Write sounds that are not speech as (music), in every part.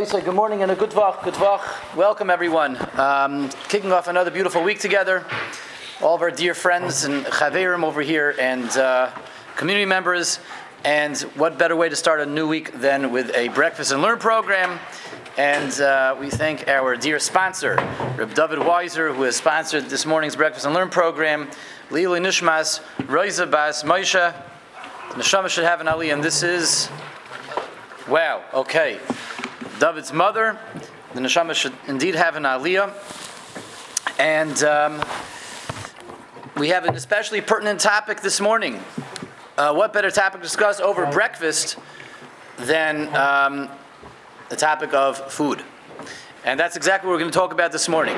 Good morning and a good vach, good vach. Welcome everyone. Um, kicking off another beautiful week together. All of our dear friends and chaverim over here and uh, community members. And what better way to start a new week than with a breakfast and learn program? And uh, we thank our dear sponsor, Reb David Weiser, who has sponsored this morning's breakfast and learn program. Lili Nishmas, Roiza Bas Moshe. Neshama should have an Ali, and this is Wow, okay. David's mother, the neshama should indeed have an aliyah. And um, we have an especially pertinent topic this morning. Uh, what better topic to discuss over breakfast than um, the topic of food? And that's exactly what we're going to talk about this morning.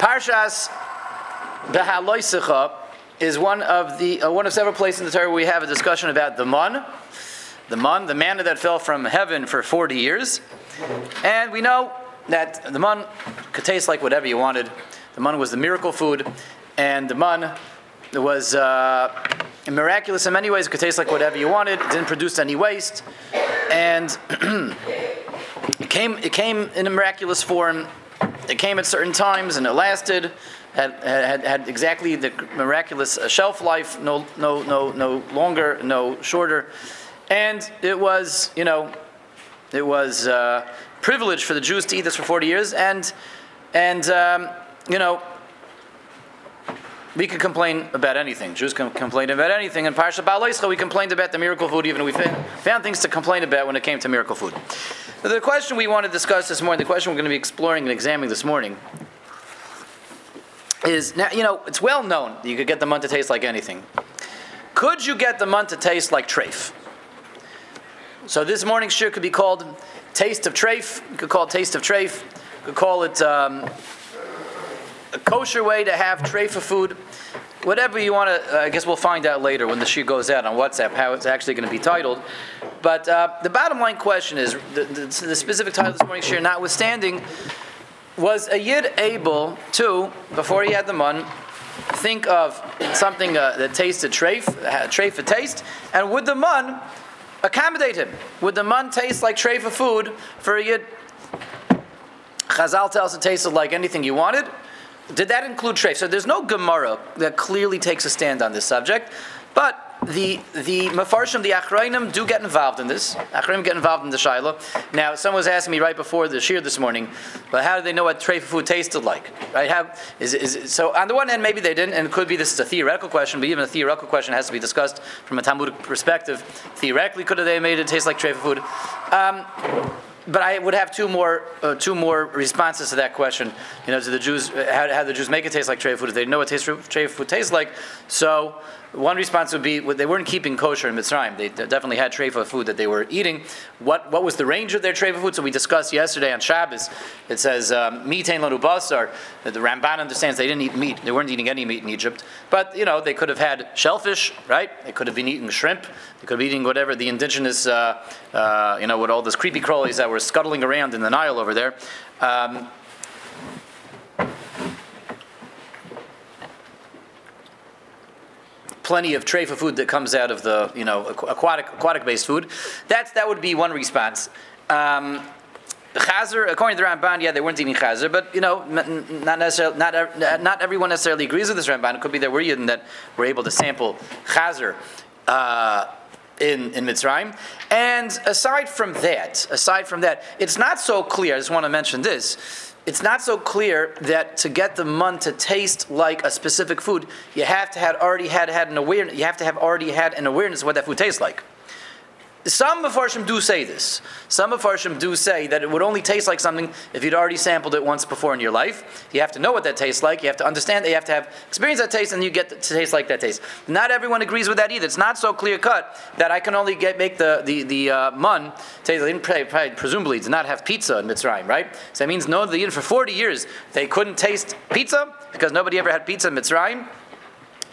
Parshas Behaloisecha is one of the uh, one of several places in the Torah where we have a discussion about the man the man, the manna that fell from heaven for 40 years. And we know that the man could taste like whatever you wanted. The man was the miracle food, and the man was uh, miraculous in many ways. It could taste like whatever you wanted. It didn't produce any waste, and (clears throat) it came. It came in a miraculous form. It came at certain times, and it lasted. Had, had, had exactly the miraculous shelf life. No, no, no, no longer, no shorter. And it was, you know, it was uh, privilege for the Jews to eat this for 40 years. And, and um, you know, we can complain about anything. Jews can complain about anything. In Parsha Ba'alaischa, we complained about the miracle food, even we found, things to complain about when it came to miracle food. The question we want to discuss this morning, the question we're going to be exploring and examining this morning, is now, you know, it's well known you could get the mun to taste like anything. Could you get the mun to taste like treif? So this morning's shir could be called Taste of Treif. You could call it Taste of Treif. You could call it um, a kosher way to have treif food. Whatever you want to, uh, I guess we'll find out later when the shir goes out on WhatsApp how it's actually going to be titled. But uh, the bottom line question is the, the, the specific title of this morning's shir, notwithstanding, was a yid able to, before he had the mun, think of something uh, that tasted treif, treif a taste, and would the mun accommodate him. Would the mun taste like tray for food for a yid? Chazal tells it tasted like anything you wanted. Did that include treif? So there's no Gemara that clearly takes a stand on this subject, but the the mafarshim, the achrayim, do get involved in this. Achrayim get involved in the shiloh. Now, someone was asking me right before the shir this morning, but how do they know what food tasted like? Right? How is, is so? On the one hand, maybe they didn't, and it could be this is a theoretical question. But even a theoretical question has to be discussed from a Talmudic perspective. Theoretically, could have they made it taste like food? Um, but I would have two more uh, two more responses to that question. You know, to the Jews, how, how the Jews make it taste like tray food? If they know what taste, food tastes like, so one response would be they weren't keeping kosher in Mitzrayim. They definitely had treifa food that they were eating. What, what was the range of their treifa food? So we discussed yesterday on Shabbos. It says mitain lanu basar. The Ramban understands they didn't eat meat. They weren't eating any meat in Egypt. But you know they could have had shellfish, right? They could have been eating shrimp. They could have been eating whatever the indigenous, uh, uh, you know, with all those creepy crawlies that were scuttling around in the Nile over there. Um, plenty of for food that comes out of the you know aquatic aquatic based food. That's that would be one response. Um, Chazer, according to the Ramban, yeah, they weren't eating chazer, but you know, not necessarily, not, not everyone necessarily agrees with this Ramban. It could be that we're that were able to sample chazer uh, in in Mitzrayim. And aside from that, aside from that, it's not so clear. I just want to mention this it's not so clear that to get the mun to taste like a specific food, you have to have already had had an awareness. You have to have already had an awareness of what that food tastes like. Some Mepharshim do say this. Some Mepharshim do say that it would only taste like something if you'd already sampled it once before in your life. You have to know what that tastes like. You have to understand. That you have to have experience that taste, and you get to taste like that taste. Not everyone agrees with that either. It's not so clear cut that I can only get make the the the uh, mun taste. They presumably did not have pizza in Mitzrayim, right? So that means no. The for forty years they couldn't taste pizza because nobody ever had pizza in Mitzrayim.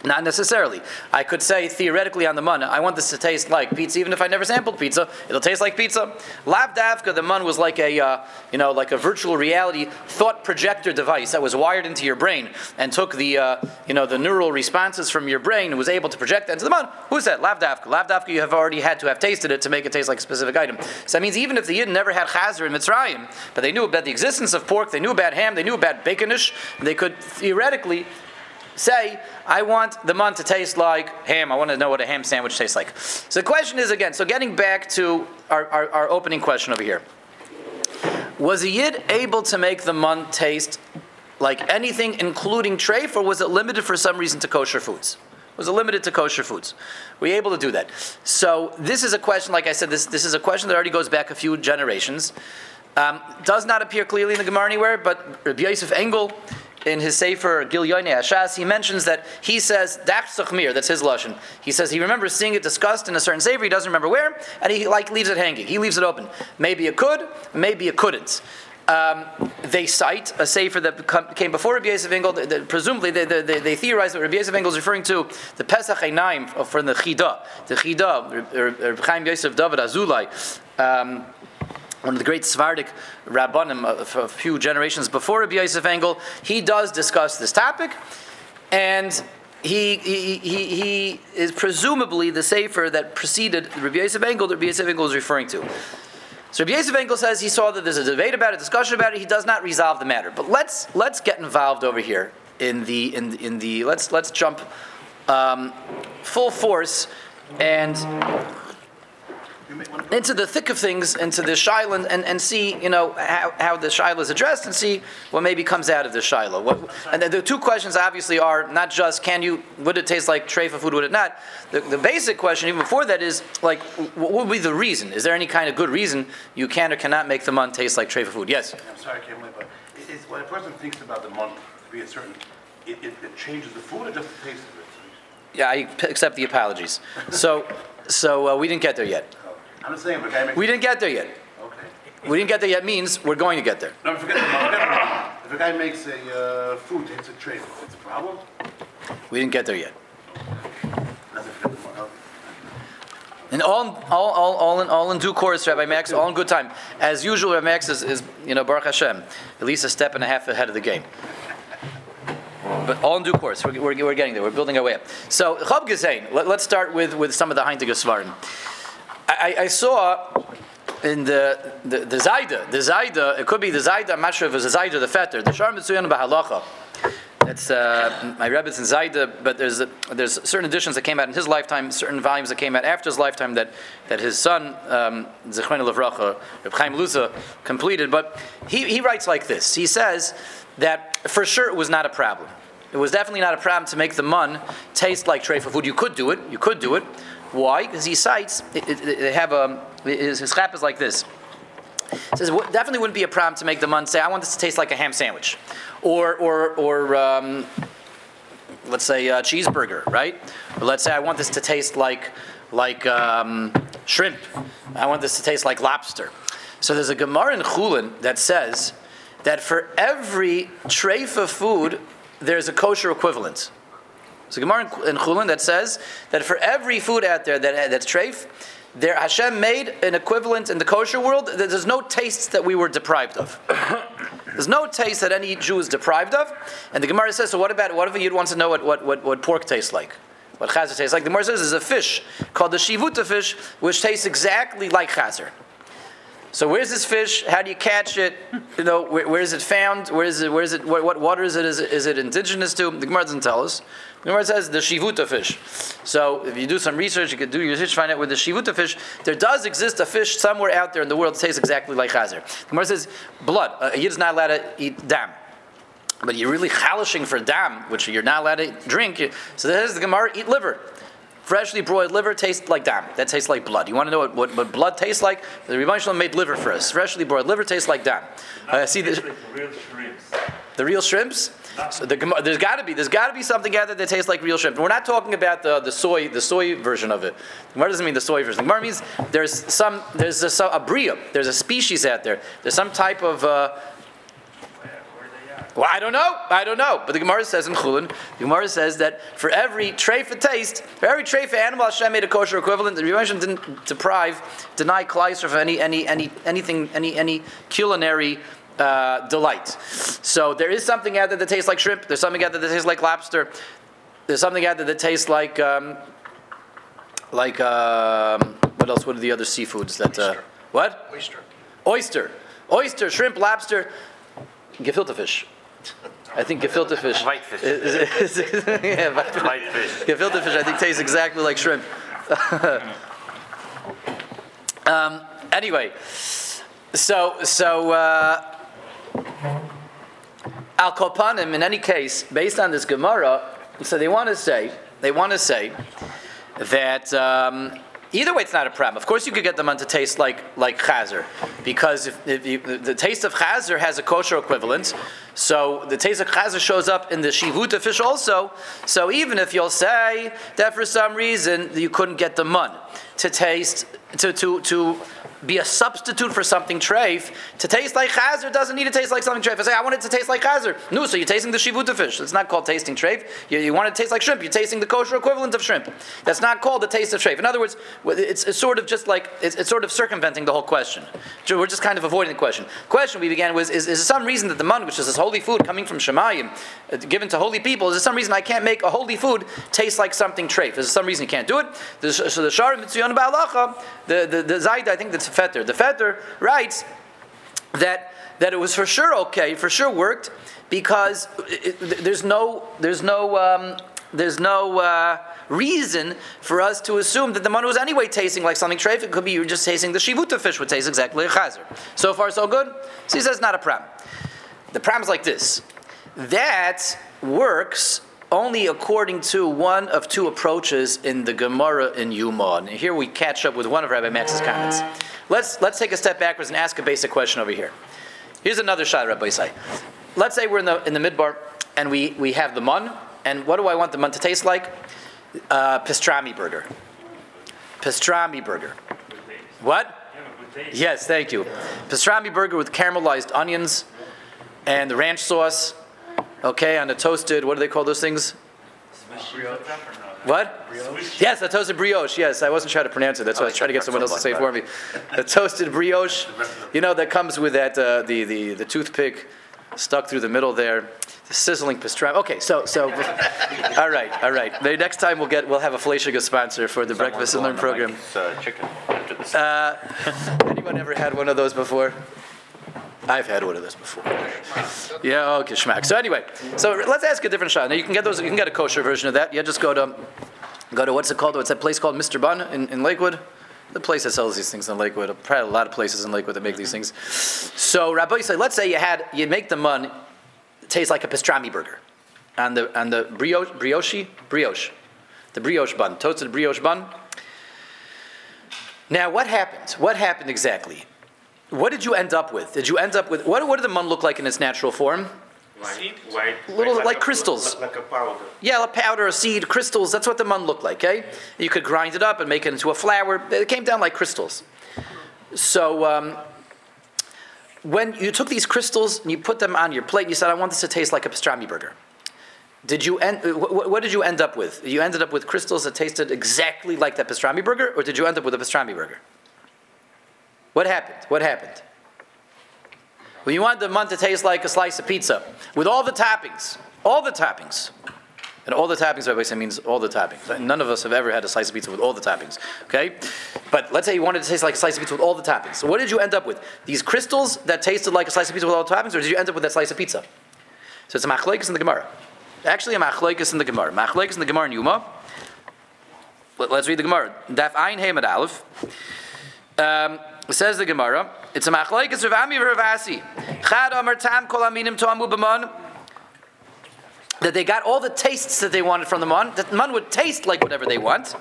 Not necessarily. I could say theoretically on the mun, I want this to taste like pizza, even if I never sampled pizza. It'll taste like pizza. Lav davka, the mun was like a, uh, you know, like a virtual reality thought projector device that was wired into your brain and took the, uh, you know, the neural responses from your brain and was able to project that into the mun. Who said? Lav davka, you have already had to have tasted it to make it taste like a specific item. So that means even if the Yidden never had chazer in Mitzrayim, but they knew about the existence of pork, they knew about ham, they knew about baconish, they could theoretically say, I want the mun to taste like ham. I want to know what a ham sandwich tastes like. So the question is again, so getting back to our, our, our opening question over here. Was a yid able to make the mun taste like anything, including treif, or was it limited for some reason to kosher foods? Was it limited to kosher foods? Were you able to do that? So this is a question, like I said, this, this is a question that already goes back a few generations. Um, does not appear clearly in the Gemara anywhere, but Rabbi Yosef Engel in his Sefer Gilyonei Hashas, he mentions that he says Dak that's his lashon. He says he remembers seeing it discussed in a certain Sefer, he doesn't remember where, and he like leaves it hanging. He leaves it open. Maybe it could, maybe it couldn't. Um, they cite a sefer that came before Rabbi Yosef Engel. presumably, they, they, they, they, theorize that Rabbi Yosef Engel is referring to the Pesach Einaim from the Chida. The Chida, Rabbi Chaim Yosef David Azulai. Um, one of the great Svardik Rabbanim of a few generations before Rabbi Yosef Engel, he does discuss this topic, and he, he, he, he is presumably the Sefer that preceded Rabbi Yosef Engel that Rabbi Yosef Engel is referring to. So Rabbi Yosef Engel says he saw that there's a debate about it, discussion about it. He does not resolve the matter. But let's let's get involved over here in the in in the let's let's jump um, full force and into the thick of things, into the shiloh, and, and see, you know, how, how the shiloh is addressed, and see what maybe comes out of the shiloh. What, and the, the, two questions obviously are not just can you, would it taste like treifa food, would it not? The, the basic question, even before that, is like, what would be the reason? Is there any kind of good reason you can or cannot make the month taste like treifa food? Yes. I'm sorry, I can't wait, but it's, when a person thinks about the month to be a certain, it, it, it changes the food or just the taste of it? Yeah, I accept the apologies. So, so uh, we didn't get there yet. (laughs) I'm just saying, if a guy makes. We didn't get there yet. Okay. We didn't get there yet means we're going to get there. No, forget the the If a guy makes a uh, food, it's a trade, it's a problem? We didn't get there yet. That's a forget the okay. And all, all, all, all, in, all in due course, Rabbi Max, all in good time. As usual, Rabbi Max is, is, you know, Baruch Hashem, at least a step and a half ahead of the game. But all in due course, we're, we're, we're getting there. We're building our way up. So, Gezain, let, us start with, with some of the Heintige Svarim. I, I saw in the the, the Zaida, the Zaida, it could be the Zaida, I'm not sure if it's the Zaida, the Fetter, the Shar Mitzuyan Bahalacha. That's uh, my Rebbe's in Zaida, but there's a, there's certain editions that came out in his lifetime, certain volumes that came out after his lifetime that, that his son, um, Zechron Levracha, Reb Chaim Luza, completed. But he, he writes like this. He says that for sure it was not a problem. It was definitely not a problem to make the mun taste like treifa food. You could do it. You could do it. Why? Because he cites, they have a, his, his chap is like this. He says, definitely wouldn't be a problem to make the mun say, I want this to taste like a ham sandwich. Or, or, or um, let's say a cheeseburger, right? Or let's say I want this to taste like, like um, shrimp. I want this to taste like lobster. So there's a Gemara in Chulin that says that for every treif of food, there's a kosher equivalent. So Gemara in Chulin that says that for every food out there that, that's treif, there Hashem made an equivalent in the kosher world. There's no taste that we were deprived of. (coughs) There's no taste that any Jew is deprived of. And the Gemara says, so what about what if a Yid wants to know what, what, what, what pork tastes like? What chazer tastes like? The Gemara says there's a fish called the shivuta fish, which tastes exactly like chazer. So where's this fish? How do you catch it? You know, where, where is it found? Where is it? Where is it? What, what water is it? Is, it? is it indigenous to? The Gemara doesn't tell us. The Gemara says the shivuta fish. So if you do some research, you could do your research, find out where the shivuta fish. There does exist a fish somewhere out there in the world that tastes exactly like chazer. The Gemara says blood. Uh, a yid is not allowed to eat dam. But you're really chalishing for dam, which you're not allowed to drink. So there's the Gemara eat liver. Freshly broiled liver tastes like dam. That tastes like blood. You want to know what, what, what blood tastes like? The Rebbeinu Shalom made liver for us. Freshly broiled liver tastes like dam. Uh, see the, real shrimps. The real shrimps. So the, there's got to be there's got to be something out there that tastes like real shrimp. We're not talking about the, the soy the soy version of it. What doesn't mean the soy version. Gemara means there's some there's a, a bria. There's a species out there. There's some type of uh, Well, I don't know. I don't know. But the Gemara says in Chulin, the Gemara says that for every tray for taste, for every tray for animal, Hashem made a kosher equivalent. The Rebbe didn't deprive, deny Kleiser of any, any, any, anything, any, any culinary uh, delight. So there is something out there that tastes like shrimp. There's something out there that tastes like lobster. There's something out there that tastes like, um, like um, what else? What are the other seafoods that? Uh, what? Oyster. Oyster, oyster, shrimp, lobster, gefilte fish. I think gefilte fish. White fish. Is- is- is- yeah, white fish. White fish. Gefilte fish, I think, tastes exactly like shrimp. (laughs) um, anyway, so so uh, al kopanim. In any case, based on this Gemara, so they want to say they want to say that. Um, Either way, it's not a problem. Of course, you could get them on to taste like like chazer, because if, if you, the taste of chazer has a kosher equivalent, so the taste of chazer shows up in the shivuta fish also. So even if you'll say that for some reason you couldn't get the mun to taste to to to be a substitute for something treif, to taste like chazer doesn't need to taste like something treif. I say I want it to taste like chazer. No, so you're tasting the shivuta fish. It's not called tasting treif. You, you want it to taste like shrimp. You're tasting the kosher equivalent of shrimp. That's not called the taste of treif. In other words, it's, it's sort of just like it's, it's sort of circumventing the whole question. We're just kind of avoiding the question. Question we began was: Is, is there some reason that the man, which is this holy food coming from Shemayim, uh, given to holy people, is there some reason I can't make a holy food taste like something treif? Is there some reason you can't do it? The, so the Shar Mitzuyon Ba'alacha, the the the Zayd, I think that's fetter. The fetter writes that that it was for sure okay, for sure worked, because it, there's no there's no um, there's no uh, reason for us to assume that the man was anyway tasting like something treif. It could be you're just tasting the shivuta fish would taste exactly like chazer. So far, so good. So he says not a problem. The problem is like this: that works only according to one of two approaches in the Gemara in Yuma. And here we catch up with one of Rabbi Max's comments. Let's let's take a step backwards and ask a basic question over here. Here's another shot, Rabbosai. Let's say we're in the in the midbar and we, we have the mun, and what do I want the mun to taste like? Uh, pastrami burger. Pastrami burger. What? Yes, thank you. Pastrami burger with caramelized onions and the ranch sauce. Okay, on a toasted. What do they call those things? What? Brioche. Yes, a toasted brioche. Yes, I wasn't trying to pronounce it. That's why I was trying to get someone else to say it for me. A toasted brioche. You know that comes with that uh, the, the the toothpick stuck through the middle there. The sizzling pastrami. Okay, so so. (laughs) all right, all right. Maybe next time we'll get we'll have a Fleischiger sponsor for the breakfast and learn program. Uh, chicken after this. (laughs) Anyone ever had one of those before? I've had one of those before. Yeah, okay, schmack. So anyway, so let's ask a different shot. Now you can get those. You can get a kosher version of that. Yeah, just go to go to what's it called? What's that place called? Mr. Bun in, in Lakewood. The place that sells these things in Lakewood. Probably a lot of places in Lakewood that make these things. So Rabbi say, let's say you had you make the mun taste like a pastrami burger, and the and the brioche brioche brioche, the brioche bun, toasted brioche bun. Now what happened? What happened exactly? What did you end up with? Did you end up with what? What did the mun look like in its natural form? White, white, Little white, like a- crystals. Like a powder. Yeah, a powder, a seed, crystals. That's what the mun looked like. Okay, you could grind it up and make it into a flour. It came down like crystals. So um, when you took these crystals and you put them on your plate, and you said, "I want this to taste like a pastrami burger." Did you end? What, what did you end up with? You ended up with crystals that tasted exactly like that pastrami burger, or did you end up with a pastrami burger? What happened? What happened? Well, you want the mun to taste like a slice of pizza with all the toppings, all the toppings. And all the toppings, Rabbi say, means all the toppings. None of us have ever had a slice of pizza with all the toppings. Okay? But let's say you wanted to taste like a slice of pizza with all the toppings. So what did you end up with? These crystals that tasted like a slice of pizza with all the toppings, or did you end up with that slice of pizza? So it's a machlekes in the Gemara. Actually, a machlekes in the Gemara. Machlekes in the Gemara in Yuma. Let- Let's read the Gemara. Daf Ein Hamad Aleph. Um, Says the Gemara, it's a machlekes Rav Ami Rav Asi. Chad Amar Tam Kol Aminim B'man. That they got all the tastes that they wanted from the man. That man would taste like whatever they want.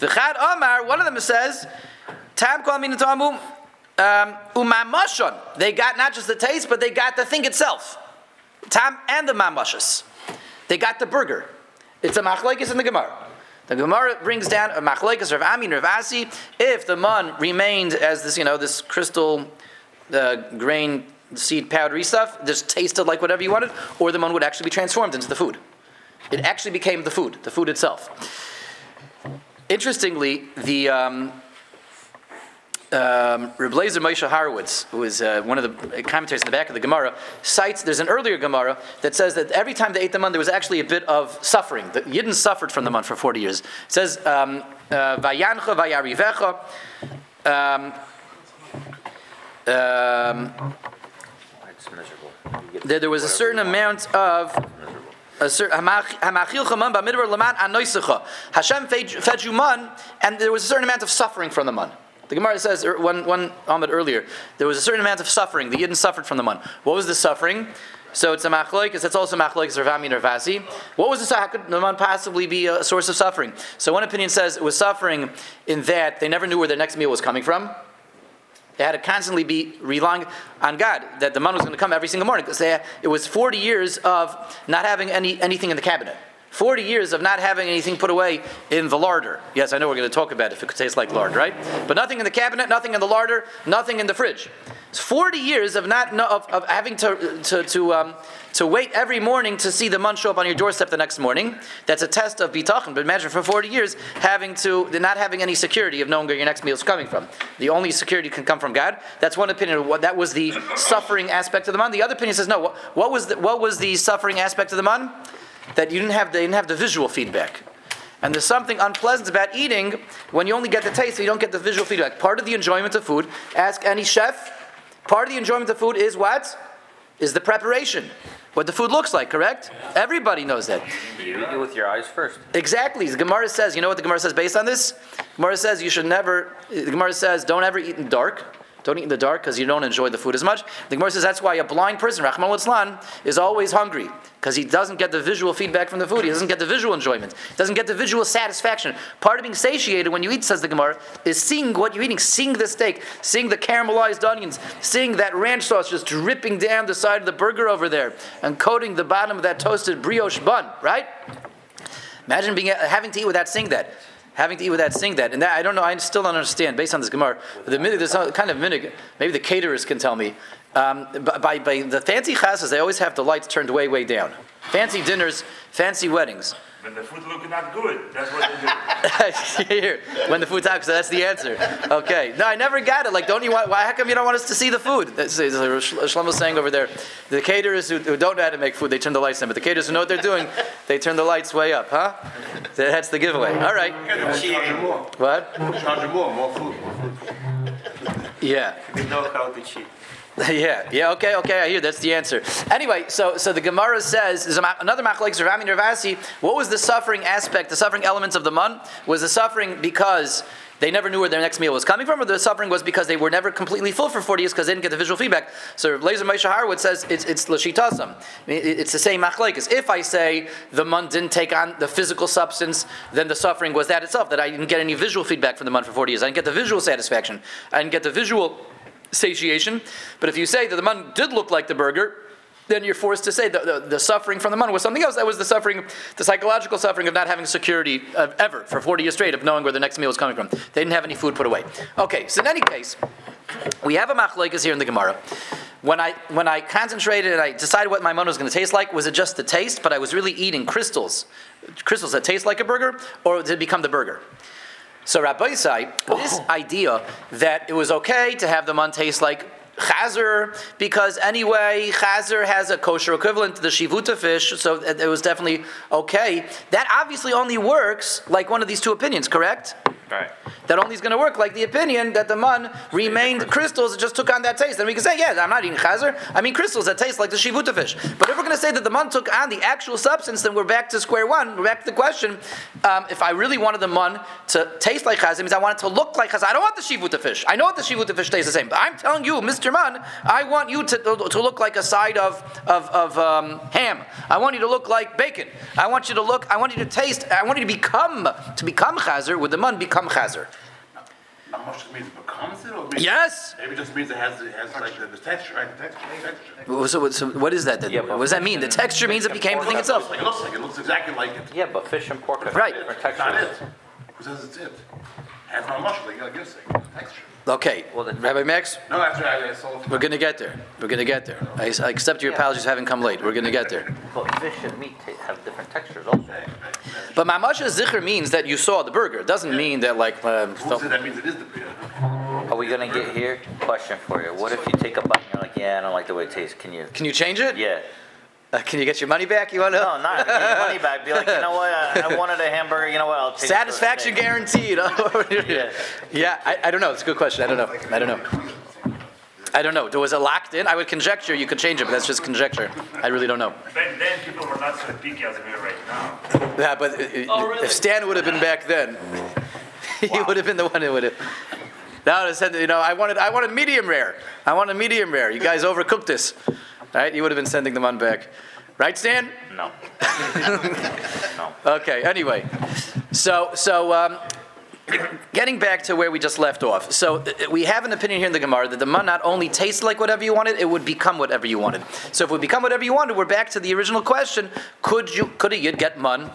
The Chad Amar, one of them says, Tam Kol Aminim Toamu um, Umamashon. They got not just the taste, but they got the thing itself. Tam and the mamashas. They got the burger. It's a machlekes in the Gemara. The Gemara brings down a machlekes Rav Ami and Rav Asi. If the man remained as this, you know, this crystal uh, grain, seed, powdery stuff, just tasted like whatever you wanted, or the man would actually be transformed into the food. It actually became the food, the food itself. Interestingly, the um, um, Reb Lezer Moshe Horowitz, who is uh, one of the commentators in the back of the Gemara, cites there's an earlier Gemara that says that every time they ate the man, there was actually a bit of suffering. The Yidden suffered from the man for 40 years. It says, um, uh, Vayancha vayarivecha. Um, um, there, there was a certain amount of. Hashem fed you man, and there was a certain amount of suffering from the man. The Gemara says er, one one Ahmed earlier there was a certain amount of suffering. The Yidden suffered from the man. What was the suffering? So it's a machloikis. It's also machloikis Ravami Nervasi. What was the how could the man possibly be a source of suffering? So one opinion says it was suffering in that they never knew where their next meal was coming from. They had to constantly be relying on God that the money was going to come every single morning because it was 40 years of not having any anything in the cabinet. 40 years of not having anything put away in the larder. Yes, I know we're going to talk about it if it tastes like lard, right? But nothing in the cabinet, nothing in the larder, nothing in the fridge. It's 40 years of not of, of having to to to, um, to wait every morning to see the mun show up on your doorstep the next morning. That's a test of bitachon. But imagine for 40 years having to not having any security of knowing where your next meal is coming from. The only security can come from God. That's one opinion. What that was the suffering aspect of the mun. The other opinion says no. What, what was the, what was the suffering aspect of the mun? That you didn't have the, didn't have the visual feedback. And there's something unpleasant about eating when you only get the taste, so you don't get the visual feedback. Part of the enjoyment of food, ask any chef, part of the enjoyment of food is what? Is the preparation. What the food looks like, correct? Everybody knows that. You eat it with your eyes first. Exactly. The Gemara says, you know what the Gemara says based on this? Gemara says you should never, the Gemara says, don't ever eat in dark. Don't eat in the dark because you don't enjoy the food as much. The Gemara says that's why a blind person, Rahman al is always hungry because he doesn't get the visual feedback from the food. He doesn't get the visual enjoyment. He doesn't get the visual satisfaction. Part of being satiated when you eat, says the Gemara, is seeing what you're eating, seeing the steak, seeing the caramelized onions, seeing that ranch sauce just dripping down the side of the burger over there and coating the bottom of that toasted brioche bun, right? Imagine being having to eat without seeing that having to eat without seeing that. And that, I don't know, I still don't understand, based on this Gemara, the there's some kind of minute, maybe the caterers can tell me. Um, by, by the fancy chasas, they always have the lights turned way, way down. Fancy dinners, fancy weddings. When the food looking not good, that's what they do. (laughs) Here, when the food's out, so that's the answer. Okay. No, I never got it. Like, don't you want? Why? How come you don't want us to see the food? That's like uh, Shlomo's saying over there. The caterers who, who, don't know how to make food, they turn the lights down. But the caterers who know what they're doing, they turn the lights way up. Huh? That's the giveaway. All right. What? Charge more, more food, more food. Yeah. We know how to cheat. (laughs) yeah, yeah, okay, okay, I hear that's the answer. Anyway, so so the Gemara says there's another machlekes Rami Nervasi. What was the suffering aspect, the suffering elements of the mun? Was the suffering because they never knew where their next meal was coming from, or the suffering was because they were never completely full for 40 years because they didn't get the visual feedback. So Lezer Moshe Horowitz says it's it's lashitasam. It's the same machlekes. If I say the mun didn't take on the physical substance, then the suffering was that itself that I didn't get any visual feedback from the mun for 40 years. I didn't get the visual satisfaction. I didn't get the visual satiation. But if you say that the man did look like the burger, then you're forced to say the, the, the, suffering from the man was something else. That was the suffering, the psychological suffering of not having security uh, ever for 40 years straight of knowing where the next meal was coming from. They didn't have any food put away. Okay, so in any case, we have a machlekes here in the Gemara. When I when I concentrated and I decided what my man was going to taste like, was it just the taste? But I was really eating crystals, crystals that taste like a burger, or did it become the burger? So Rabbosai, this oh. idea that it was okay to have the mun taste like chazer because anyway chazer has a kosher equivalent to the shivuta fish, so it was definitely okay. That obviously only works like one of these two opinions, correct? Right. That only is going to work like the opinion that the mun remained crystals, it just took on that taste. Then we can say, yeah, I'm not eating chazer, I mean crystals that taste like the shivuta fish. But if we're going to say that the mun took on the actual substance, then we're back to square one. We're back to the question: um, If I really wanted the mun to taste like chazer, means I want it to look like chazer. I don't want the shivuta fish. I know what the shivuta fish tastes the same. But I'm telling you, Mr. Mun, I want you to, to look like a side of of, of um, ham. I want you to look like bacon. I want you to look. I want you to taste. I want you to become to become chazer. Would the mun become become chazer. Not much just means it becomes it, or means Yes. Maybe it just means it has it has like the, the texture, right? The texture, texture. So, so what is that then? Yeah, what does that mean? The texture means it became the thing itself. like it looks like it looks exactly like it. Yeah, but fish and pork have Right. different It's not it. Who says it's it? Has not much like you gotta give it. Texture. Okay, Well, then- Rabbi Max, No, that's right, I saw. we're going to get there. We're going to get there. I, I accept your apologies for having come late. We're going to get there. But fish and meat ta- have different textures also. But Mamasha Zikr means that you saw the burger. It doesn't mean that, like, uh, Who said that means it is the beer? Are we gonna get here? Question for you. What if you take a bite and you're like, yeah, I don't like the way it tastes. Can you? can you change it? Yeah. Uh, can you get your money back? You want to? No, not get your money back. Be like, you know what? I, I (laughs) wanted a hamburger. You know what? I'll take it for a Satisfaction steak." guaranteed. (laughs) Yeah. yeah, I, I don't know. It's a good question. I don't know. I don't know. I don't know. Was it locked in? I would conjecture you could change it, but that's just conjecture. I really don't know. Back then, people were not so picky as we are right now. Yeah, but uh, uh, if Stan would have been back then, (laughs) he would have been the one who would have. Now would have said, you know, I wanted, I wanted medium rare. I wanted medium rare. You guys overcooked this, right? He would have been sending them on back, right, Stan? No. (laughs) no. Okay. Anyway, so so um, getting back to where we just left off. So uh, we have an opinion here in the Gemara that the man not only tastes like whatever you wanted, it would become whatever you wanted. So if it would become whatever you wanted, we're back to the original question: Could you could a yid get man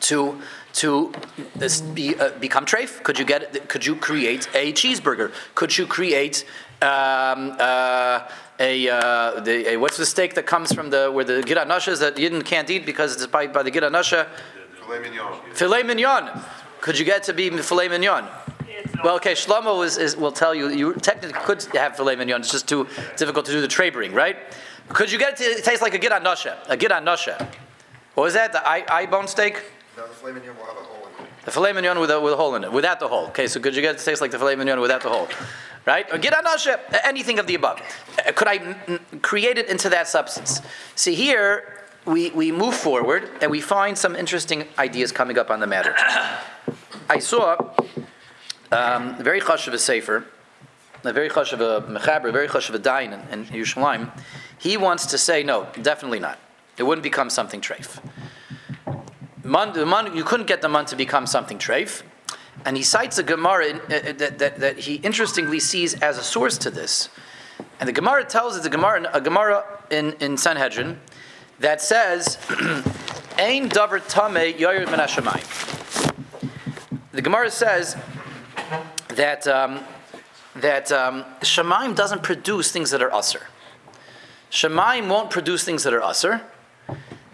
to to this be, uh, become treif? Could you get? Could you create a cheeseburger? Could you create um, uh, a, uh, the, a what's the steak that comes from the where the gira nasha is that Yidden can't eat because it's by, by the gira nasha? Filet mignon. Filet mignon. Could you get to be filet mignon? Well, okay, Shlomo is, is, will tell you, you technically could have filet mignon, it's just too difficult to do the trabering, right? Could you get it to taste like a giran nasha? A giran nasha. What was that? The eye, eye bone steak? No, the filet mignon will have a hole in it. The filet mignon with a, with a hole in it, without the hole. Okay, so could you get it to taste like the filet mignon without the hole? Right? Or nasha, anything of the above. Uh, Could I mm, create it into that substance? See, here we, we move forward and we find some interesting ideas coming up on the matter. (coughs) I saw um, very chash of a sefer, a very chash of a mechaber, very chash of a dain in, in Yerushalayim. He wants to say no, definitely not. It wouldn't become something treif. Man, you couldn't get the man to become something treif. And he cites a Gemara in, uh, that, that, that he interestingly sees as a source to this. And the Gemara tells us a Gemara, a Gemara in, in Sanhedrin that says, (clears throat) Ein davar tame yoyer min hashamayim." The Gemara says that um, that um, Shemaim doesn't produce things that are usr. Shemaim won't produce things that are usr.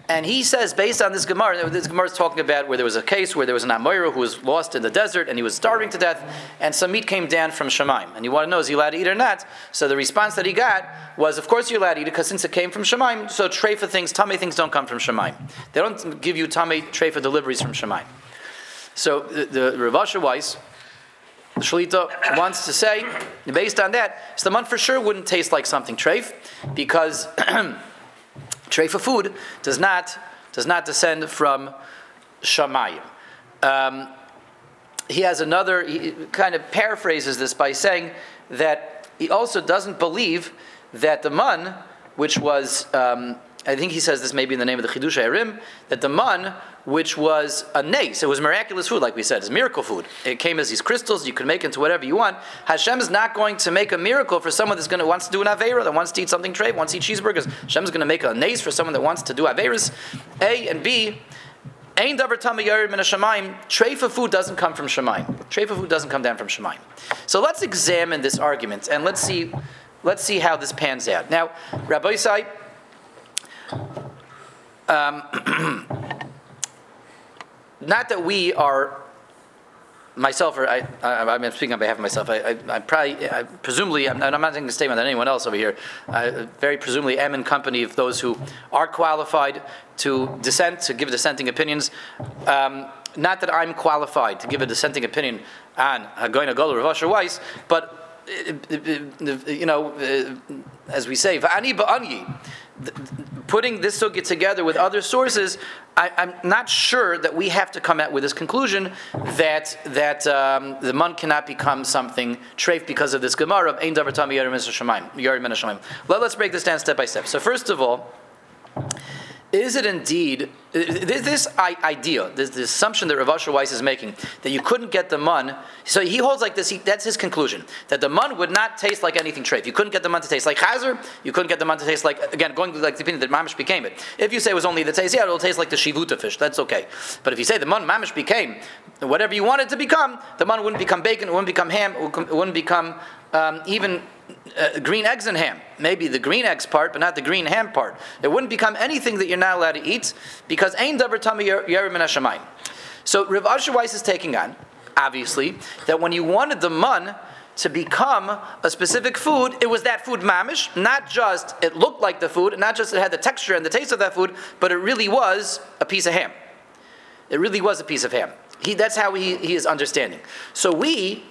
And he says, based on this Gemara, this Gemara is talking about where there was a case where there was an Amoira who was lost in the desert and he was starving to death, and some meat came down from Shemaim. And you want to know, is he allowed to eat or not? So the response that he got was, of course you're allowed to eat it, because since it came from Shemaim, so treifa things, tummy things don't come from Shemaim. They don't give you tummy treifa deliveries from Shemaim. So the, the Rav Asher Weiss, the Shalita wants to say, based on that, so the man for sure wouldn't taste like something treif, because (clears throat) treifa food does not does not descend from shamayim. Um, he has another. He kind of paraphrases this by saying that he also doesn't believe that the man, which was. Um, I think he says this maybe in the name of the Chidushei Harim, that the man, which was a nace, it was miraculous food, like we said, it's miracle food. It came as these crystals, you can make into whatever you want. Hashem is not going to make a miracle for someone that's going to wants to do an Aveira, that wants to eat something trade, wants to eat cheeseburgers. Hashem is going to make a nace for someone that wants to do Aveiras. A and B, Ain davar tamayarim in a shemaim. Treifa food doesn't come from shemaim. Treifa food doesn't come down from shemaim. So let's examine this argument and let's see, let's see how this pans out. Now, Rabbosai, um, (clears throat) not that we are myself, or I, I, I'm speaking on behalf of myself. I, I, I probably, I, presumably, I'm, I'm not making a statement on anyone else over here. I very presumably am in company of those who are qualified to dissent, to give dissenting opinions. Um, not that I'm qualified to give a dissenting opinion on go to Rav Asher Weiss, but you know, as we say, va'ani ba'ani, putting this sugya together with other sources, I, am not sure that we have to come out with this conclusion that that um, the man cannot become something treif because of this gemara of ein davar tam yarim Let, Let's break this down step by step. So first of all, is it indeed this, idea, this, assumption that Rav Asher Weiss is making that you couldn't get the mun? So he holds like this. He, that's his conclusion that the mun would not taste like anything treif. You couldn't get the mun to taste like chazer. You couldn't get the mun to taste like again going to like the opinion that mamish became it. If you say it was only the taste, yeah, it'll taste like the shivuta fish. That's okay. But if you say the mun mamish became whatever you want it to become, the mun wouldn't become bacon. It wouldn't become ham. It wouldn't become um, even uh, green eggs and ham. Maybe the green eggs part, but not the green ham part. It wouldn't become anything that you're not allowed to eat because ain davar tami yerim min hashamayim. So Rav Asher Weiss is taking on, obviously, that when you wanted the mun to become a specific food, it was that food mamish, not just it looked like the food, not just it had the texture and the taste of that food, but it really was a piece of ham. It really was a piece of ham. He, that's how he, he is understanding. So we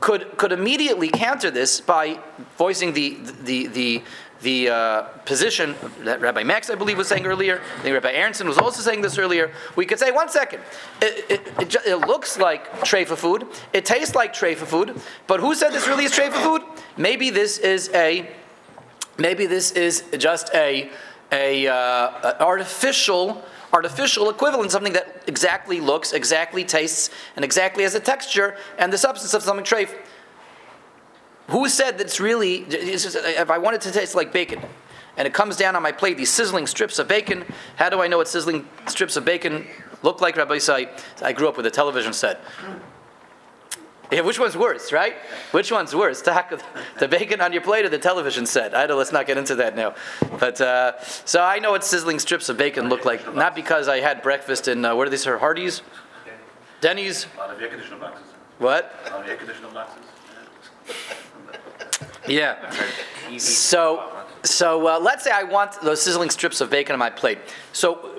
could could immediately counter this by voicing the the the the uh, position that Rabbi Max, I believe, was saying earlier. I think Rabbi Aronson was also saying this earlier. We could say, one second, it, it, it, it looks like treifa food, it tastes like treifa food, but who said this really is treifa food? Maybe this is a, maybe this is just a, a uh, artificial artificial equivalent, something that exactly looks, exactly tastes, and exactly has a texture and the substance of something treif. Who said that it's really, if I want it to taste like bacon, and it comes down on my plate, these sizzling strips of bacon, how do I know what sizzling strips of bacon look like, Rabbi? I grew up with a television set. Yeah, which one's worse, right? Which one's worse? The, the bacon on your plate or the television set? I don't, let's not get into that now. But uh, so I know what sizzling strips of bacon look like, not because I had breakfast in uh, what are these? Her Hardee's, Denny's. A lot of air conditioner boxes. What? A lot of air conditioner boxes. Yeah. So, so uh, let's say I want those sizzling strips of bacon on my plate. So,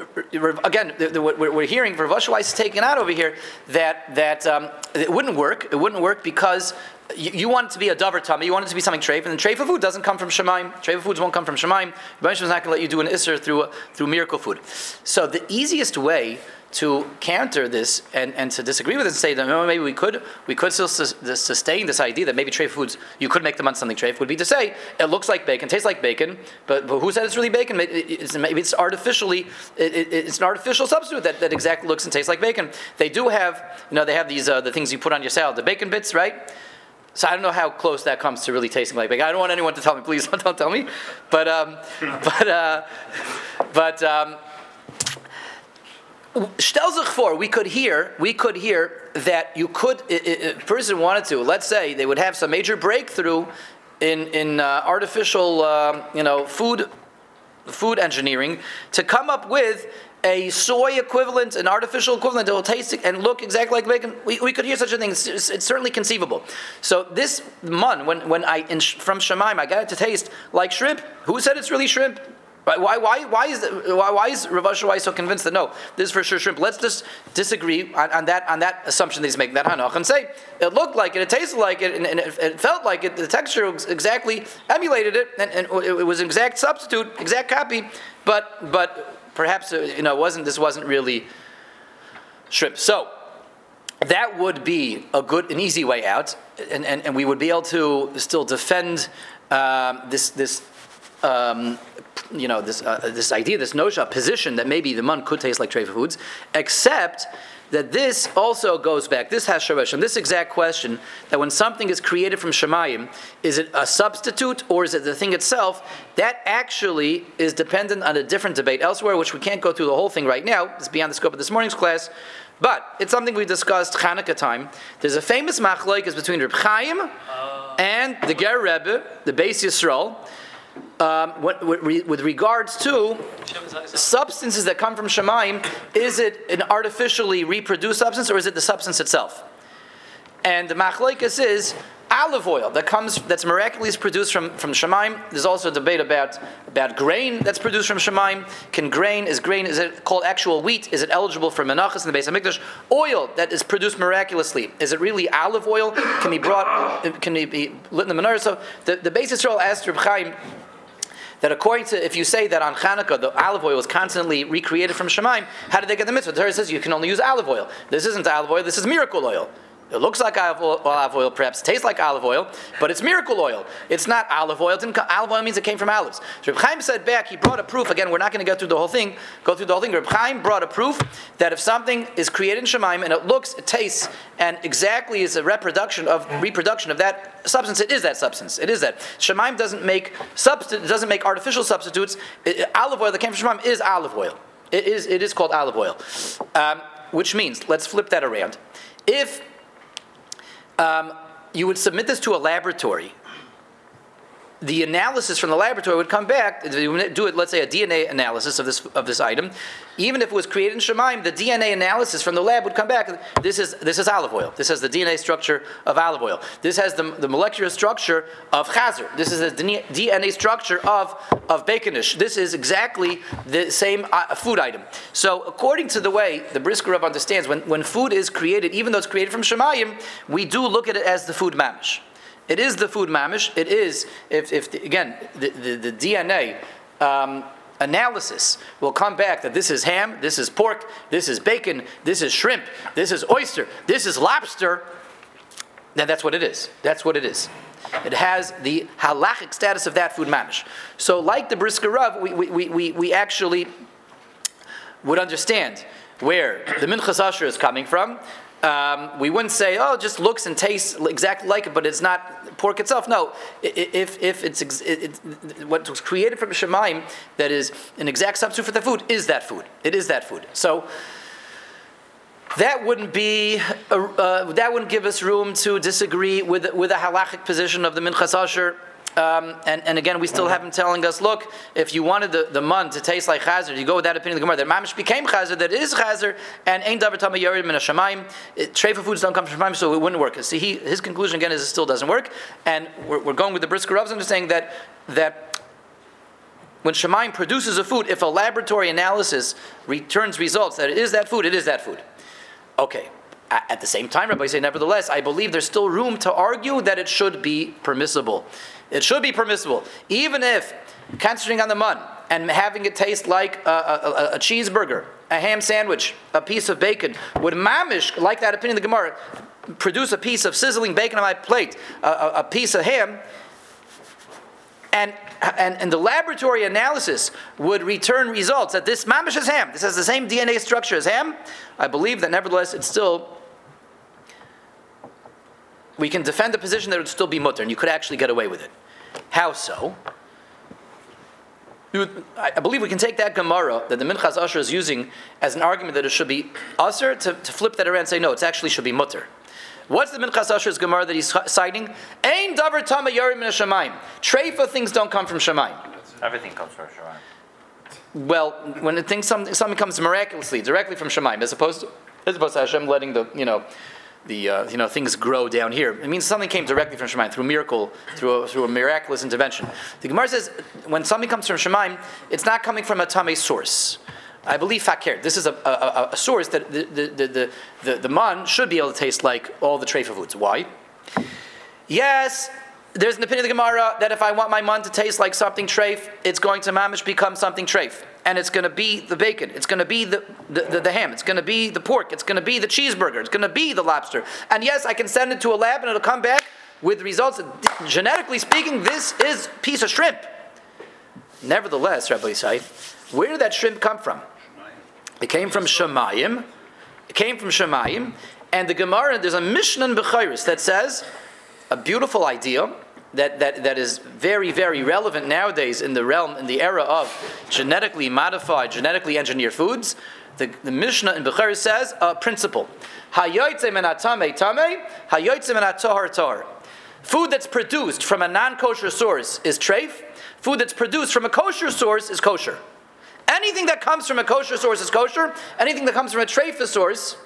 again, we're hearing, Rav Asher is taking out over here that that um, it wouldn't work. It wouldn't work because you, you want it to be a dover tummy. You want it to be something treif, and treif food doesn't come from shemaim. Treif foods won't come from shemaim. Rebbe is not going to let you do an isser through through miracle food. So the easiest way to counter this and, and to disagree with it and say that maybe we could we could still sus- sustain this idea that maybe treif foods you could make them on something treif would be to say it looks like bacon, tastes like bacon, but, but who said it's really bacon? Maybe it's, maybe it's artificially it, it, it's an artificial substitute that, that exactly looks and tastes like bacon. They do have you know they have these uh, the things you put on your salad, the bacon bits, right? So I don't know how close that comes to really tasting like bacon. I don't want anyone to tell me, please (laughs) don't tell me. But um, (laughs) but uh, but. Um, Stel sich vor, we could hear, we could hear that you could, if a person wanted to, let's say they would have some major breakthrough in, in uh, artificial, um, you know, food, food engineering to come up with a soy equivalent, an artificial equivalent that will taste and look exactly like bacon. We, we could hear such a thing. It's, it's- it's certainly conceivable. So this mun, when, when I in, from Shemaim, I got it to taste like shrimp. Who said it's really shrimp? Why, why, why, why is why, why is Rav Asher so convinced that no, this is for sure shrimp? Let's just disagree on, on that on that assumption that he's making that hanach and say it looked like it, it tasted like it, and, and it, it felt like it. The texture exactly emulated it, and, and it, was an exact substitute, exact copy. But but perhaps uh, you know it wasn't this wasn't really shrimp. So that would be a good, an easy way out, and, and, and we would be able to still defend um, this this. Um, you know this uh, this idea, this nosha position that maybe the mun could taste like treifa foods, except that this also goes back. This has and This exact question that when something is created from shemayim, is it a substitute or is it the thing itself? That actually is dependent on a different debate elsewhere, which we can't go through the whole thing right now. It's beyond the scope of this morning's class. But it's something we discussed Hanukkah time. There's a famous machlokes between Reb Chaim and the Ger Rebbe, the Beis Yisrael, um, what, with, re- with regards to substances that come from Shemaim, is it an artificially reproduced substance or is it the substance itself? And the machlokes is olive oil that comes that's miraculously produced from from Shemaim. There's also a debate about about grain that's produced from Shemaim. Can grain is grain is it called actual wheat? Is it eligible for menachas in the base of Mikdash? Oil that is produced miraculously is it really olive oil? Can be brought? Can be lit in the menorah? So the the Beis Yisrael asked Reb Chaim that according to if you say that on Hanukkah the olive oil was constantly recreated from Shemaim, how did they get the mitzvah? The Torah says you can only use olive oil. This isn't olive oil. This is miracle oil. It looks like olive oil, perhaps tastes like olive oil, but it's miracle oil. It's not olive oil. It olive oil means it came from olives. So Reb Chaim said back, he brought a proof. Again, we're not going to go through the whole thing. Go through the whole thing. Reb Chaim brought a proof that if something is created in Shemaim and it looks, it tastes, and exactly is a reproduction of reproduction of that substance, it is that substance. It is that. Shemaim doesn't make substi- doesn't make artificial substitutes. It- olive oil that came from Shemaim is olive oil. It is it is called olive oil, um, which means let's flip that around. If um, you would submit this to a laboratory. The analysis from the laboratory would come back. Do it, let's say, a DNA analysis of this of this item. Even if it was created in Shemaim, the DNA analysis from the lab would come back. This is this is olive oil. This has the DNA structure of olive oil. This has the, the molecular structure of chazer. This is the DNA structure of of baconish. This is exactly the same uh, food item. So, according to the way the Brisker understands, when, when food is created, even though it's created from Shemayim, we do look at it as the food mamish. It is the food mamish. It is, if, if the, again, the, the, the DNA um, analysis will come back that this is ham, this is pork, this is bacon, this is shrimp, this is oyster, this is lobster, then that's what it is. That's what it is. It has the halachic status of that food mamish. So, like the brisker we, we, we, we actually would understand where the minchas asher is coming from. Um, we wouldn't say, oh, it just looks and tastes exactly like it, but it's not pork itself. No, if, if it's ex- it, it, what was created from Shemaim that is an exact substitute for the food is that food. It is that food. So that wouldn't be uh, that wouldn't give us room to disagree with with a halachic position of the minchas asher. Um, and, and again, we still have him telling us, look, if you wanted the, the mun to taste like chazer, you go with that opinion of the Gemara, that mamish became chazer, that it is chazer, and ain't davar tama yarid min hashamayim. Treifa foods don't come from Shemaim, so it wouldn't work. See, he, his conclusion again is it still doesn't work, and we're, we're going with the brisker Rav's understanding that that when Shemaim produces a food, if a laboratory analysis returns results that it is that food, it is that food. Okay. At the same time, Rabbosai, nevertheless, I believe there's still room to argue that it should be permissible. It should be permissible, even if concentrating on the mun and having it taste like a, a, a- cheeseburger, a ham sandwich, a piece of bacon would mamish, like that opinion of the Gemara, produce a piece of sizzling bacon on my plate, a piece of ham, and, and, and the laboratory analysis would return results that this mamish is ham. This has the same DNA structure as ham. I believe that nevertheless it's still we can defend the position that would still be mutter, and you could actually get away with it. How so? Would- I believe we can take that Gemara that the Minchas Asher is using as an argument that it should be Asher to, to flip that around and say, no, it actually should be mutter. What's the Minchas Asher's Gemara that he's citing? Ain davar tama yarim min shamayim. Treifa things don't come from Shemaim. Everything comes from Shemaim. Well, when it thinks something, something comes miraculously, directly from Shemaim, as opposed to, as opposed to Hashem letting the, you know, the, uh, you know, things grow down here. It means something came directly from Shemaim, through miracle, through a, through a miraculous intervention. The Gemara says, when something comes from Shemaim, it's not coming from a tame source. I believe fakir. This is a, a, a, source that the, the, the, the, the, the mun should be able to taste like all the treifa foods. Why? Yes, there's an opinion of the Gemara that if I want my mun to taste like something treif, it's going to mamish become something treif. And it's going to be the bacon. It's going to be the, the, the, the ham. It's going to be the pork. It's going to be the cheeseburger. It's going to be the lobster. And yes, I can send it to a lab and it'll come back with results. Genetically speaking, this is piece of shrimp. Nevertheless, Rabbosai, where did that shrimp come from? It came from Shemayim. It came from Shemayim. And the Gemara, there's a Mishnah in Bechoros that says a beautiful idea that, that, that is very, very relevant nowadays in the realm, in the era of genetically modified, genetically engineered foods. The, the Mishnah in Bechoros says a principle. Hayoytze men atame tame, hayoytze men atohar tohar. Food that's produced from a non-kosher source is treif. Food that's produced from a kosher source is kosher. Anything that comes from a kosher source is kosher. Anything that comes from a treif source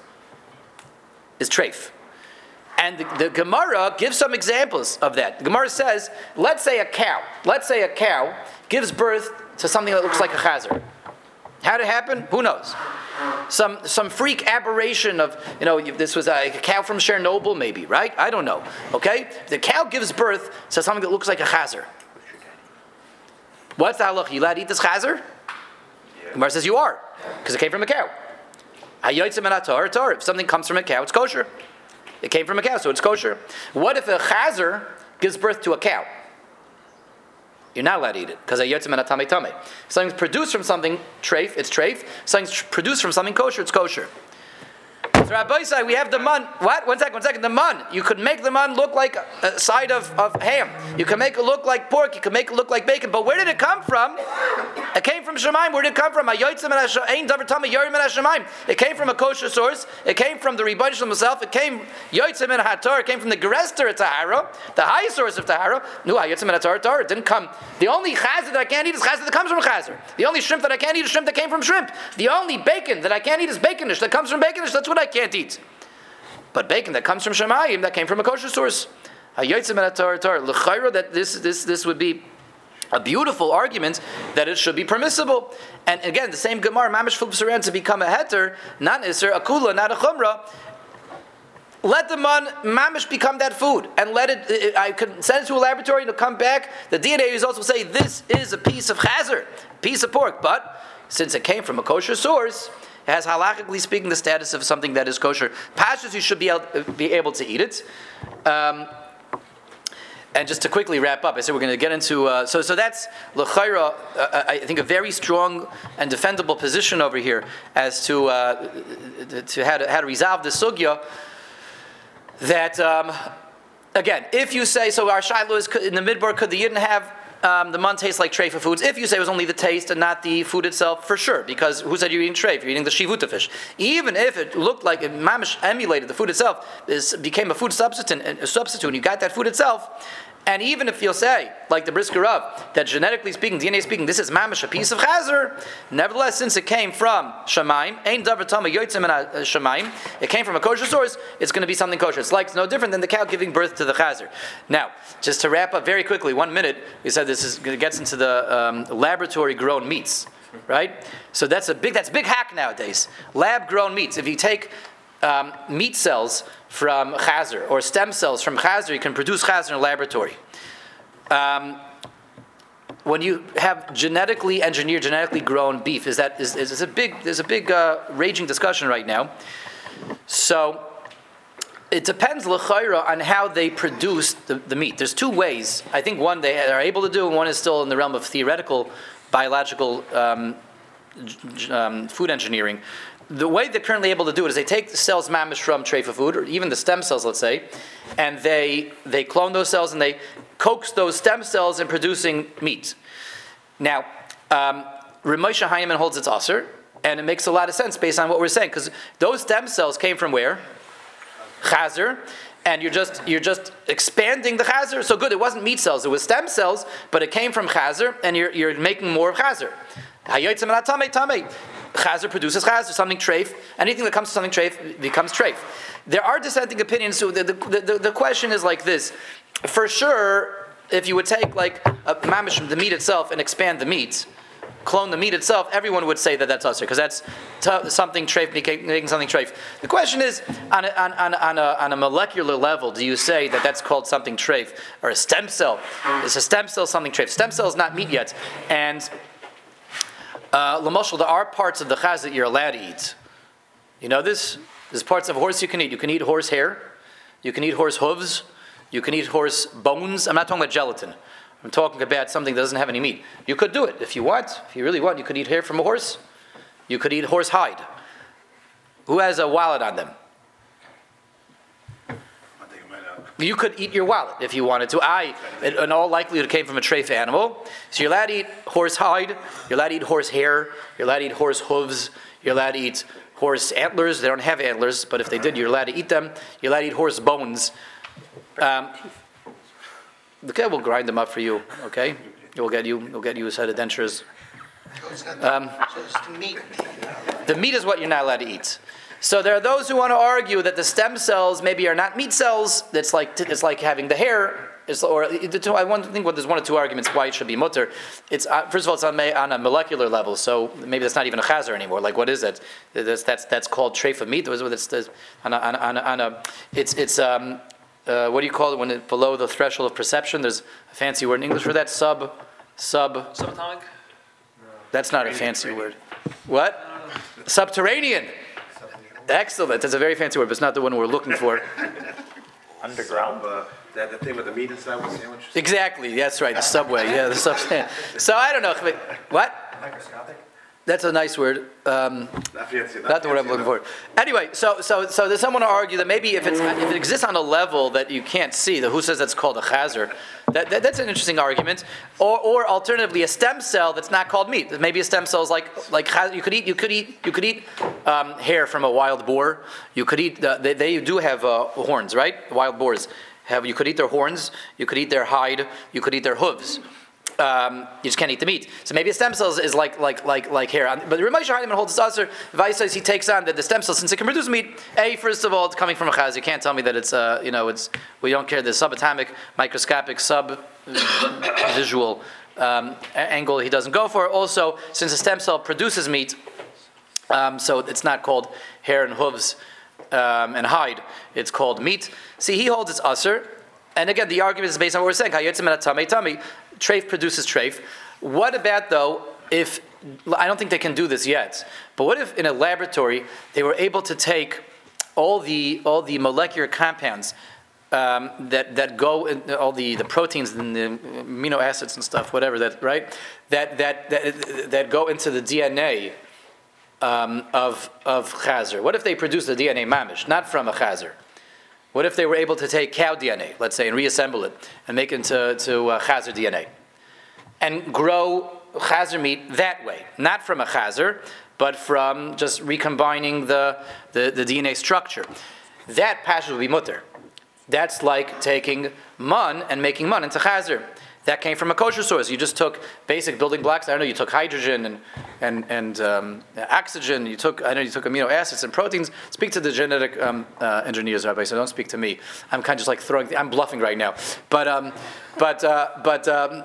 is treif. And the, the Gemara gives some examples of that. The Gemara says, let's say a cow, let's say a cow gives birth to something that looks like a chazer. How did it happen? Who knows? Some some freak aberration of you know this was a cow from Chernobyl maybe right? I don't know. Okay, the cow gives birth to something that looks like a chazer. What's the halach? You allowed to eat this chazer? Gemara says you are because it came from a cow. Hayotzim and atar. If something comes from a cow, it's kosher. It came from a cow, so it's kosher. What if a chazer gives birth to a cow? You're not allowed to eat it because ayotzim and atame tame. Something's produced from something treif, it's treif. Something's produced from something kosher, it's kosher. So Rabbi we have the mun. What? One second, one second. The mun. You could make the mun look like a side of, of ham. You can make it look like pork. You can make it look like bacon. But where did it come from? It came from Shemaim. Where did it come from? It came from a kosher source. It came from the Rebbeinu himself. It came Yotzim and Hator. It came from the Gerester Tahara, the highest source of Tahara. No, Yotzim and Hator. It didn't come. The only chazer that I can't eat is chazer that comes from chazer. The only shrimp that I can't eat is shrimp that came from shrimp. The only bacon that I can't eat is baconish that comes from baconish. That's what I can't eat. But bacon that comes from Shemayim that came from a kosher source. And that this this this would be a beautiful argument that it should be permissible. And again, the same Gemara, Mamish flips around to become a heter, not Isser, a kula, not a chumrah. Let the mun mamish become that food, and let it. I can send it to a laboratory to come back. The DNA results will say this is a piece of chazer, piece of pork. But since it came from a kosher source, it has halachically speaking the status of something that is kosher. Pashas, you should be able, be able to eat it. Um, and just to quickly wrap up, I said we're going to get into uh, so so that's l'chayra. Uh, I think a very strong and defendable position over here as to uh, to how to how to resolve the sugya. That um, again, if you say so, our shiloh is in the midbar. Could the yidden have um, the mun tastes like treifa foods. If you say it was only the taste and not the food itself, for sure, because who said you're eating treif? You're eating the shibuta fish. Even if it looked like it mamish emulated the food itself, is became a food substitute, a substitute, and you got that food itself. And even if you'll say, like the brisker Rav, that genetically speaking, DNA speaking, this is mamish, a piece of chazer, nevertheless, since it came from shemaim, ain't davar tama yotzim and uh, shemaim, it came from a kosher source, it's going to be something kosher. It's like it's no different than the cow giving birth to the chazer. Now, just to wrap up very quickly, one minute, we said this is gets into the um, laboratory grown meats, right? So that's a big that's big hack nowadays. Lab grown meats. If you take um, meat cells from chazer or stem cells from chazer, you can produce chazer in a laboratory. Um, when you have genetically engineered, genetically grown beef, is that is, is, a big there's a big uh, raging discussion right now. So it depends l'chayra on how they produce the, the meat. There's two ways. I think one they are able to do, and one is still in the realm of theoretical biological um, um, food engineering the way they're currently able to do it is they take the cells mamish from treifa food, or even the stem cells, let's say, and they they clone those cells and they coax those stem cells in producing meat. Now, um, Rav Moshe Heinemann holds its usser, and it makes a lot of sense based on what we're saying, because those stem cells came from where? Chazer, and you're just you're just expanding the chazer. So good, it wasn't meat cells; it was stem cells, but it came from chazer, and you're, you're making more of chazer. Chazer produces chazer, something treif. Anything that comes to something treif becomes treif. There are dissenting opinions. So the, the, the, the question is like this: for sure, if you would take like a mamish, the meat itself, and expand the meat, clone the meat itself, everyone would say that that's usser because that's t- something treif making something treif. The question is, on a, on, on, on, a, on a molecular level, do you say that that's called something treif or a stem cell? Is a stem cell something treif? Stem cell is not meat yet, and uh, Lamoshal, there are parts of the chaz that you're allowed to eat. You know this? There's parts of a horse you can eat. You can eat horse hair. You can eat horse hooves. You can eat horse bones. I'm not talking about gelatin. I'm talking about something that doesn't have any meat. You could do it if you want. If you really want, you could eat hair from a horse. You could eat horse hide. Who has a wallet on them? I think it might have. You could eat your wallet if you wanted to. I, in all likelihood, it came from a treif animal. So you're allowed to eat horse hide, you're allowed to eat horse hair, you're allowed to eat horse hooves, you're allowed to eat horse antlers. They don't have antlers, but if they did, you're allowed to eat them. You're allowed to eat horse bones. Um, okay, we'll grind them up for you. Okay, we'll get you. We'll get you a set of dentures. Um, So it's the meat. the meat is what you're not allowed to eat. So there are those who want to argue that the stem cells maybe are not meat cells. It's like it's like having the hair. It's, or the two, I want to think what there's one or two arguments why it should be mutter. It's uh, first of all it's on, on a molecular level, so maybe that's not even a chazer anymore. Like what is it? That's that's, that's called treif of meat. It's, it's, on a, on a, on a, it's it's um, uh, what do you call it when it's below the threshold of perception? There's a fancy word in English for that. Sub sub. Subatomic? That's not a fancy word. What? Subterranean. Excellent. That's a very fancy word, but it's not the one we're looking for. (laughs) Underground? Uh, That, the thing with the meat inside with sandwiches? Exactly. That's right. The subway. Yeah, the subway. (laughs) So I don't know. What? Microscopic? That's a nice word. Um, Not fancy. Not the word I'm looking for. Anyway, so so so there's someone to argue that maybe if it's if it exists on a level that you can't see, the who says that's called a chazer, that, that that's an interesting argument. Or or alternatively, a stem cell that's not called meat. Maybe a stem cell is like like you could eat you could eat you could eat um, hair from a wild boar. You could eat uh, they, they do have uh, horns, right? Wild boars have you could eat their horns. You could eat their hide. You could eat their hooves um, you just can't eat the meat. So maybe a stem cell is, like like like like hair. But the Rav Moshe Heinemann holds this answer. Vice says he takes on that the stem cell, since it can produce meat. A, first of all, it's coming from a chaz. You can't tell me that it's uh, you know it's we don't care the subatomic, microscopic, sub (coughs) visual um, angle he doesn't go for. Also, since a stem cell produces meat, um, so it's not called hair and hooves um, and hide. It's called meat. See, he holds it's usser. And again, the argument is based on what we're saying. Treif produces treif. What about though if I don't think they can do this yet, but what if in a laboratory they were able to take all the all the molecular compounds um, that that go in, all the, the proteins and the amino acids and stuff, whatever that right that that that, that go into the DNA um, of of chazer. What if they produce the DNA mamish, not from a chazer? What if they were able to take cow DNA, let's say, and reassemble it and make it into to, uh, chazer DNA, and grow chazer meat that way, not from a chazer, but from just recombining the, the, the DNA structure? That passion would be mutter. That's like taking mun and making mun into chazer. That came from a kosher source. You just took basic building blocks. I don't know. You took hydrogen and and and um, oxygen. You took I know you took amino acids and proteins. Speak to the genetic um, uh, engineers, Rabbi. So don't speak to me. I'm kind of just like throwing. Th- I'm bluffing right now. But um, but uh, but um,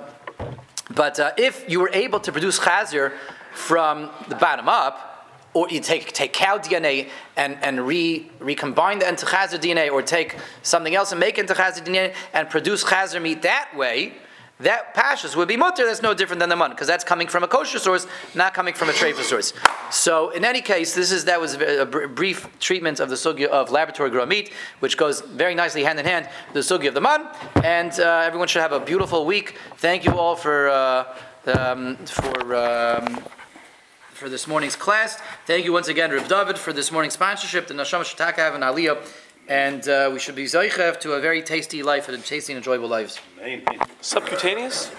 but uh, if you were able to produce chazer from the bottom up, or you take take cow DNA and, and re recombine that into chazer DNA, or take something else and make into chazer DNA and produce chazer meat that way, that pashas would be mutter. That's no different than the mun because that's coming from a kosher source, not coming from a trefa source. So in any case, this is that was a, br- brief treatment of the sugya of laboratory grown meat, which goes very nicely hand in hand the sugya of the mun. And uh, everyone should have a beautiful week. Thank you all for uh, um, for. Um, for this morning's class. Thank you once again, Reb David, for this morning's sponsorship, the Neshama Shataka have Aliyah, and uh, we should be Zaychev to a very tasty life and tasty and enjoyable lives. Subcutaneous?